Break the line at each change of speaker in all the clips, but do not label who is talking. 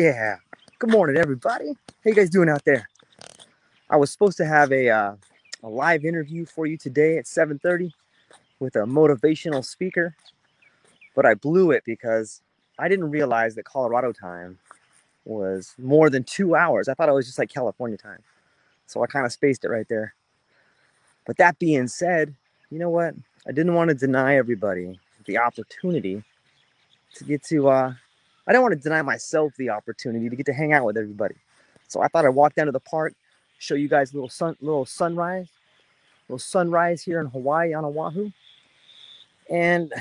Yeah. Good morning, everybody. How you guys doing out there? I was supposed to have a uh, a live interview for you today at 7:30 with a motivational speaker, but I blew it because I didn't realize that Colorado time was more than two hours. I thought it was just like California time, so I kind of spaced it right there. But that being said, you know what? I didn't want to deny everybody the opportunity to get to uh, I don't want to deny myself the opportunity to get to hang out with everybody. So I thought I'd walk down to the park, show you guys a little sun, little sunrise, little sunrise here in Hawaii on Oahu. And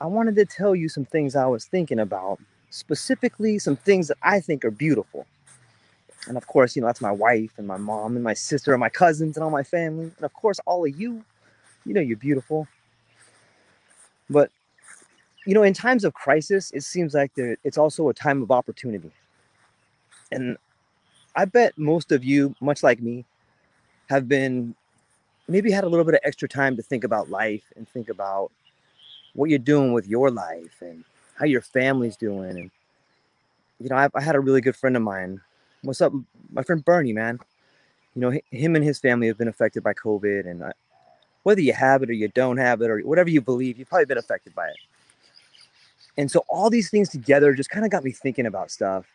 I wanted to tell you some things I was thinking about, specifically some things that I think are beautiful. And of course, you know, that's my wife and my mom and my sister and my cousins and all my family. And of course, all of you, you know, you're beautiful. But you know, in times of crisis, it seems like there, it's also a time of opportunity. And I bet most of you, much like me, have been maybe had a little bit of extra time to think about life and think about what you're doing with your life and how your family's doing. And, you know, I, I had a really good friend of mine. What's up, my friend Bernie, man? You know, hi- him and his family have been affected by COVID. And I, whether you have it or you don't have it or whatever you believe, you've probably been affected by it. And so all these things together just kind of got me thinking about stuff.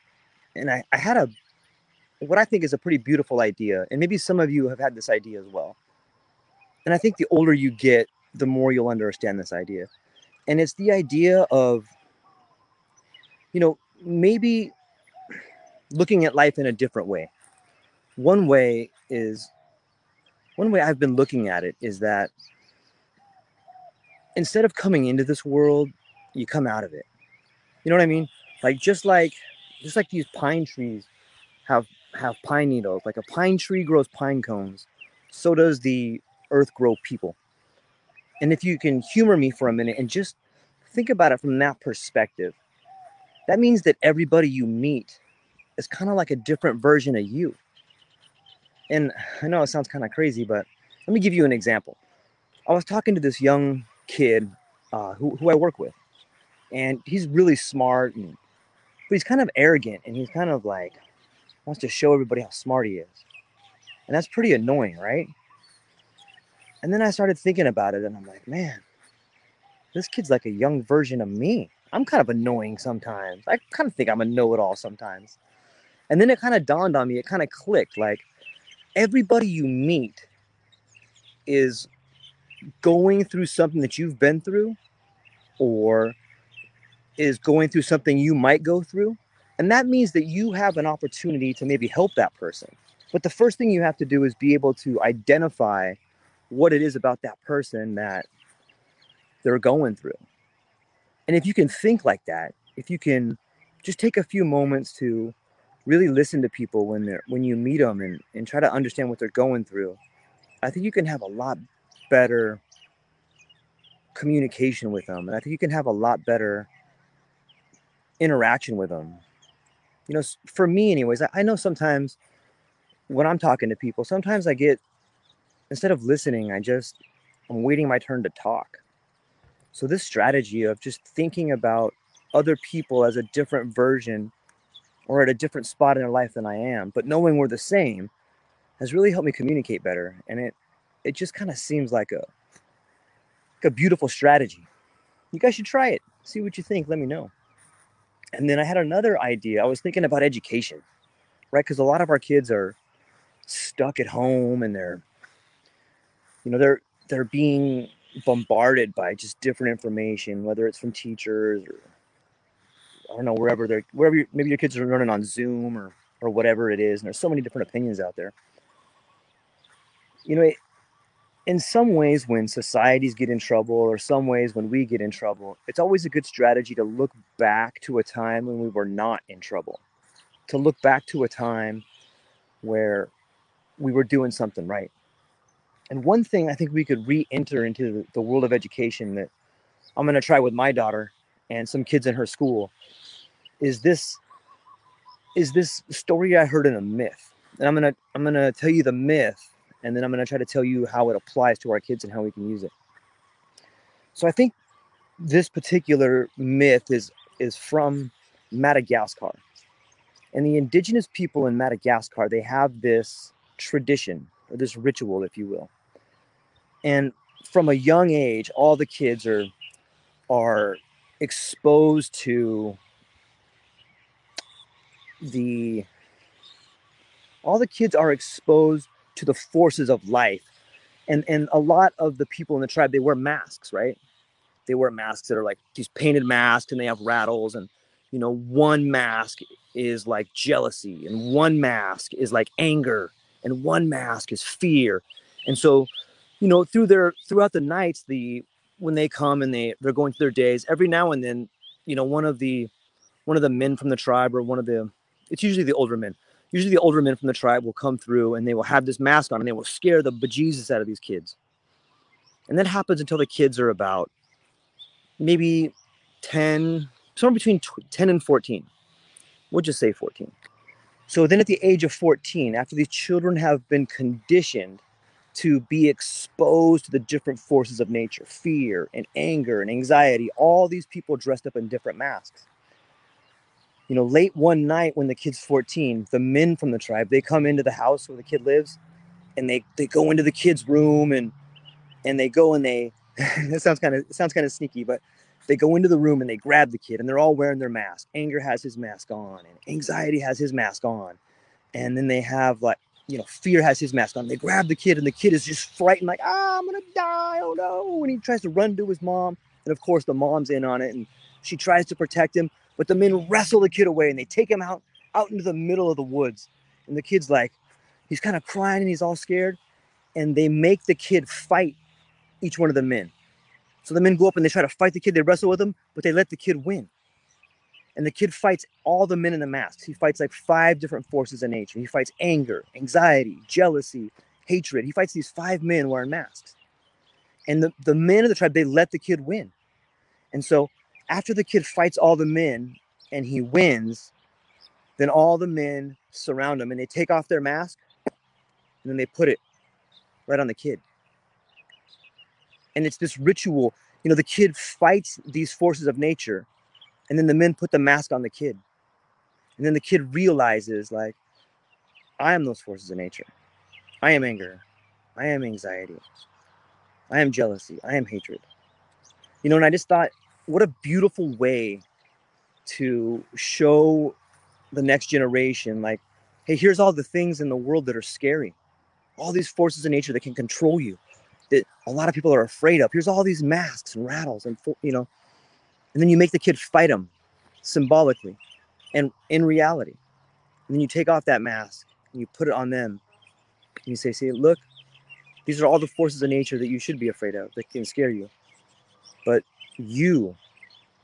And I, I had a what I think is a pretty beautiful idea. And maybe some of you have had this idea as well. And I think the older you get, the more you'll understand this idea. And it's the idea of, you know, maybe looking at life in a different way. One way is one way I've been looking at it is that instead of coming into this world you come out of it. You know what I mean? Like just like just like these pine trees have have pine needles. Like a pine tree grows pine cones, so does the earth grow people. And if you can humor me for a minute and just think about it from that perspective, that means that everybody you meet is kind of like a different version of you. And I know it sounds kind of crazy, but let me give you an example. I was talking to this young kid uh, who, who I work with and he's really smart and but he's kind of arrogant and he's kind of like wants to show everybody how smart he is. And that's pretty annoying right? And then i started thinking about it and i'm like man this kid's like a young version of me. I'm kind of annoying sometimes. I kind of think i'm a know-it-all sometimes. And then it kind of dawned on me it kind of clicked like everybody you meet is going through something that you've been through or is going through something you might go through. And that means that you have an opportunity to maybe help that person. But the first thing you have to do is be able to identify what it is about that person that they're going through. And if you can think like that, if you can just take a few moments to really listen to people when they're when you meet them and, and try to understand what they're going through i think you can have a lot better communication with them and i think you can have a lot better interaction with them you know for me anyways I, I know sometimes when i'm talking to people sometimes i get instead of listening i just i'm waiting my turn to talk so this strategy of just thinking about other people as a different version or at a different spot in their life than I am, but knowing we're the same has really helped me communicate better. And it it just kind of seems like a like a beautiful strategy. You guys should try it. See what you think. Let me know. And then I had another idea. I was thinking about education, right? Because a lot of our kids are stuck at home and they're, you know, they're they're being bombarded by just different information, whether it's from teachers or I don't know wherever they're wherever you, maybe your kids are running on Zoom or or whatever it is. And there's so many different opinions out there. You know, it, in some ways, when societies get in trouble, or some ways when we get in trouble, it's always a good strategy to look back to a time when we were not in trouble, to look back to a time where we were doing something right. And one thing I think we could re enter into the world of education that I'm going to try with my daughter and some kids in her school is this is this story I heard in a myth. And I'm gonna I'm gonna tell you the myth, and then I'm gonna try to tell you how it applies to our kids and how we can use it. So I think this particular myth is is from Madagascar. And the indigenous people in Madagascar, they have this tradition or this ritual, if you will. And from a young age, all the kids are are exposed to the all the kids are exposed to the forces of life. And and a lot of the people in the tribe they wear masks right? They wear masks that are like these painted masks and they have rattles. And you know one mask is like jealousy and one mask is like anger and one mask is fear. And so you know through their throughout the nights the when they come and they they're going through their days every now and then you know one of the one of the men from the tribe or one of the it's usually the older men usually the older men from the tribe will come through and they will have this mask on and they will scare the bejesus out of these kids. And that happens until the kids are about maybe 10 somewhere between 10 and 14 we'll just say 14 so then at the age of 14 after these children have been conditioned to be exposed to the different forces of nature fear and anger and anxiety all these people dressed up in different masks you know late one night when the kid's 14 the men from the tribe they come into the house where the kid lives and they they go into the kid's room and and they go and they it sounds kind of sounds kind of sneaky but they go into the room and they grab the kid and they're all wearing their mask anger has his mask on and anxiety has his mask on and then they have like you know, fear has his mask on. They grab the kid, and the kid is just frightened, like, ah, I'm gonna die, oh no. And he tries to run to his mom. And of course, the mom's in on it, and she tries to protect him. But the men wrestle the kid away and they take him out out into the middle of the woods. And the kid's like, he's kind of crying and he's all scared. And they make the kid fight each one of the men. So the men go up and they try to fight the kid. They wrestle with him, but they let the kid win and the kid fights all the men in the masks. He fights like five different forces in nature. He fights anger, anxiety, jealousy, hatred. He fights these five men wearing masks. And the, the men of the tribe, they let the kid win. And so after the kid fights all the men and he wins, then all the men surround him and they take off their mask and then they put it right on the kid. And it's this ritual. You know, the kid fights these forces of nature and then the men put the mask on the kid. And then the kid realizes, like, I am those forces of nature. I am anger. I am anxiety. I am jealousy. I am hatred. You know, and I just thought, what a beautiful way to show the next generation, like, hey, here's all the things in the world that are scary, all these forces of nature that can control you, that a lot of people are afraid of. Here's all these masks and rattles and, you know, and then you make the kid fight them symbolically and in reality. And then you take off that mask and you put it on them. And you say, see, look, these are all the forces of nature that you should be afraid of that can scare you. But you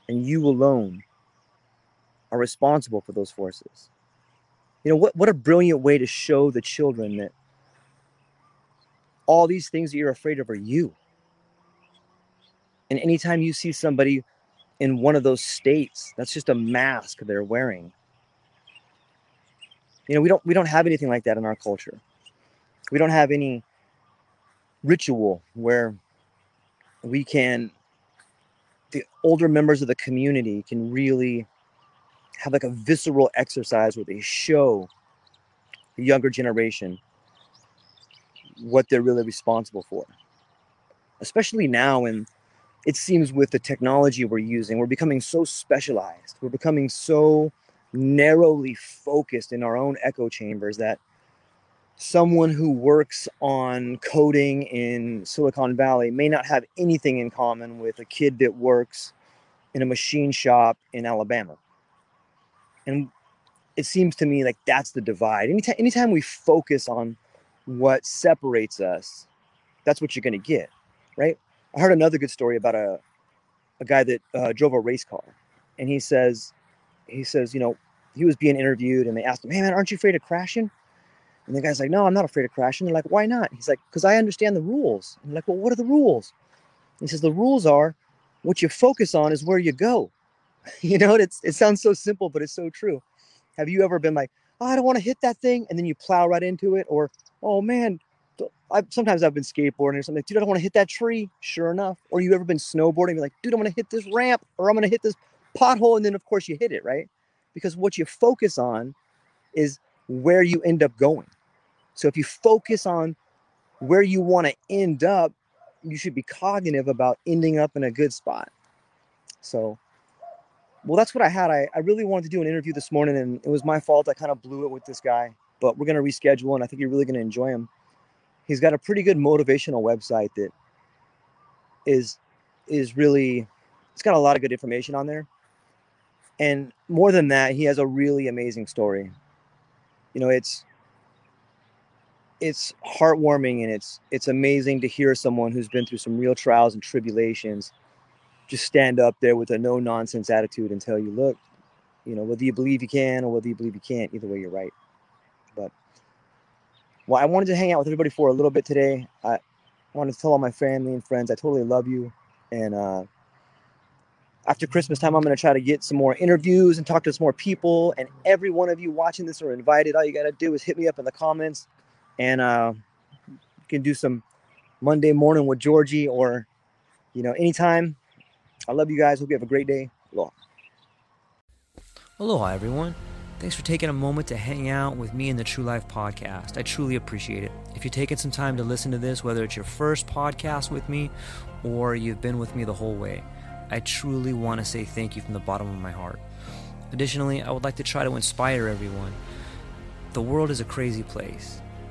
and you alone are responsible for those forces. You know, what, what a brilliant way to show the children that all these things that you're afraid of are you. And anytime you see somebody in one of those states, that's just a mask they're wearing. You know, we don't we don't have anything like that in our culture. We don't have any ritual where we can the older members of the community can really have like a visceral exercise where they show the younger generation what they're really responsible for. Especially now, and it seems with the technology we're using, we're becoming so specialized. We're becoming so narrowly focused in our own echo chambers that someone who works on coding in Silicon Valley may not have anything in common with a kid that works in a machine shop in Alabama. And it seems to me like that's the divide. Anytime, anytime we focus on what separates us, that's what you're going to get, right? I heard another good story about a a guy that uh, drove a race car, and he says, he says, you know, he was being interviewed, and they asked him, "Hey man, aren't you afraid of crashing?" And the guy's like, "No, I'm not afraid of crashing." They're like, "Why not?" He's like, "Because I understand the rules." And like, "Well, what are the rules?" he says, "The rules are what you focus on is where you go." you know, it's it sounds so simple, but it's so true. Have you ever been like, "Oh, I don't want to hit that thing," and then you plow right into it, or "Oh man, I sometimes I've been skateboarding or something. Dude, I don't want to hit that tree. Sure enough. Or you ever been snowboarding? You're like, dude, I'm gonna hit this ramp or I'm gonna hit this pothole, and then of course you hit it, right? Because what you focus on is where you end up going. So if you focus on where you want to end up, you should be cognitive about ending up in a good spot. So, well, that's what I had. I, I really wanted to do an interview this morning, and it was my fault. I kind of blew it with this guy, but we're gonna reschedule, and I think you're really gonna enjoy him he's got a pretty good motivational website that is is really it's got a lot of good information on there and more than that he has a really amazing story you know it's it's heartwarming and it's it's amazing to hear someone who's been through some real trials and tribulations just stand up there with a no nonsense attitude and tell you look you know whether you believe you can or whether you believe you can't either way you're right but well, I wanted to hang out with everybody for a little bit today. I wanted to tell all my family and friends I totally love you. And uh, after Christmas time, I'm going to try to get some more interviews and talk to some more people. And every one of you watching this are invited. All you got to do is hit me up in the comments and uh, you can do some Monday morning with Georgie or, you know, anytime. I love you guys. Hope you have a great day. Aloha.
Aloha, everyone. Thanks for taking a moment to hang out with me in the True Life podcast. I truly appreciate it. If you're taking some time to listen to this, whether it's your first podcast with me or you've been with me the whole way, I truly want to say thank you from the bottom of my heart. Additionally, I would like to try to inspire everyone. The world is a crazy place,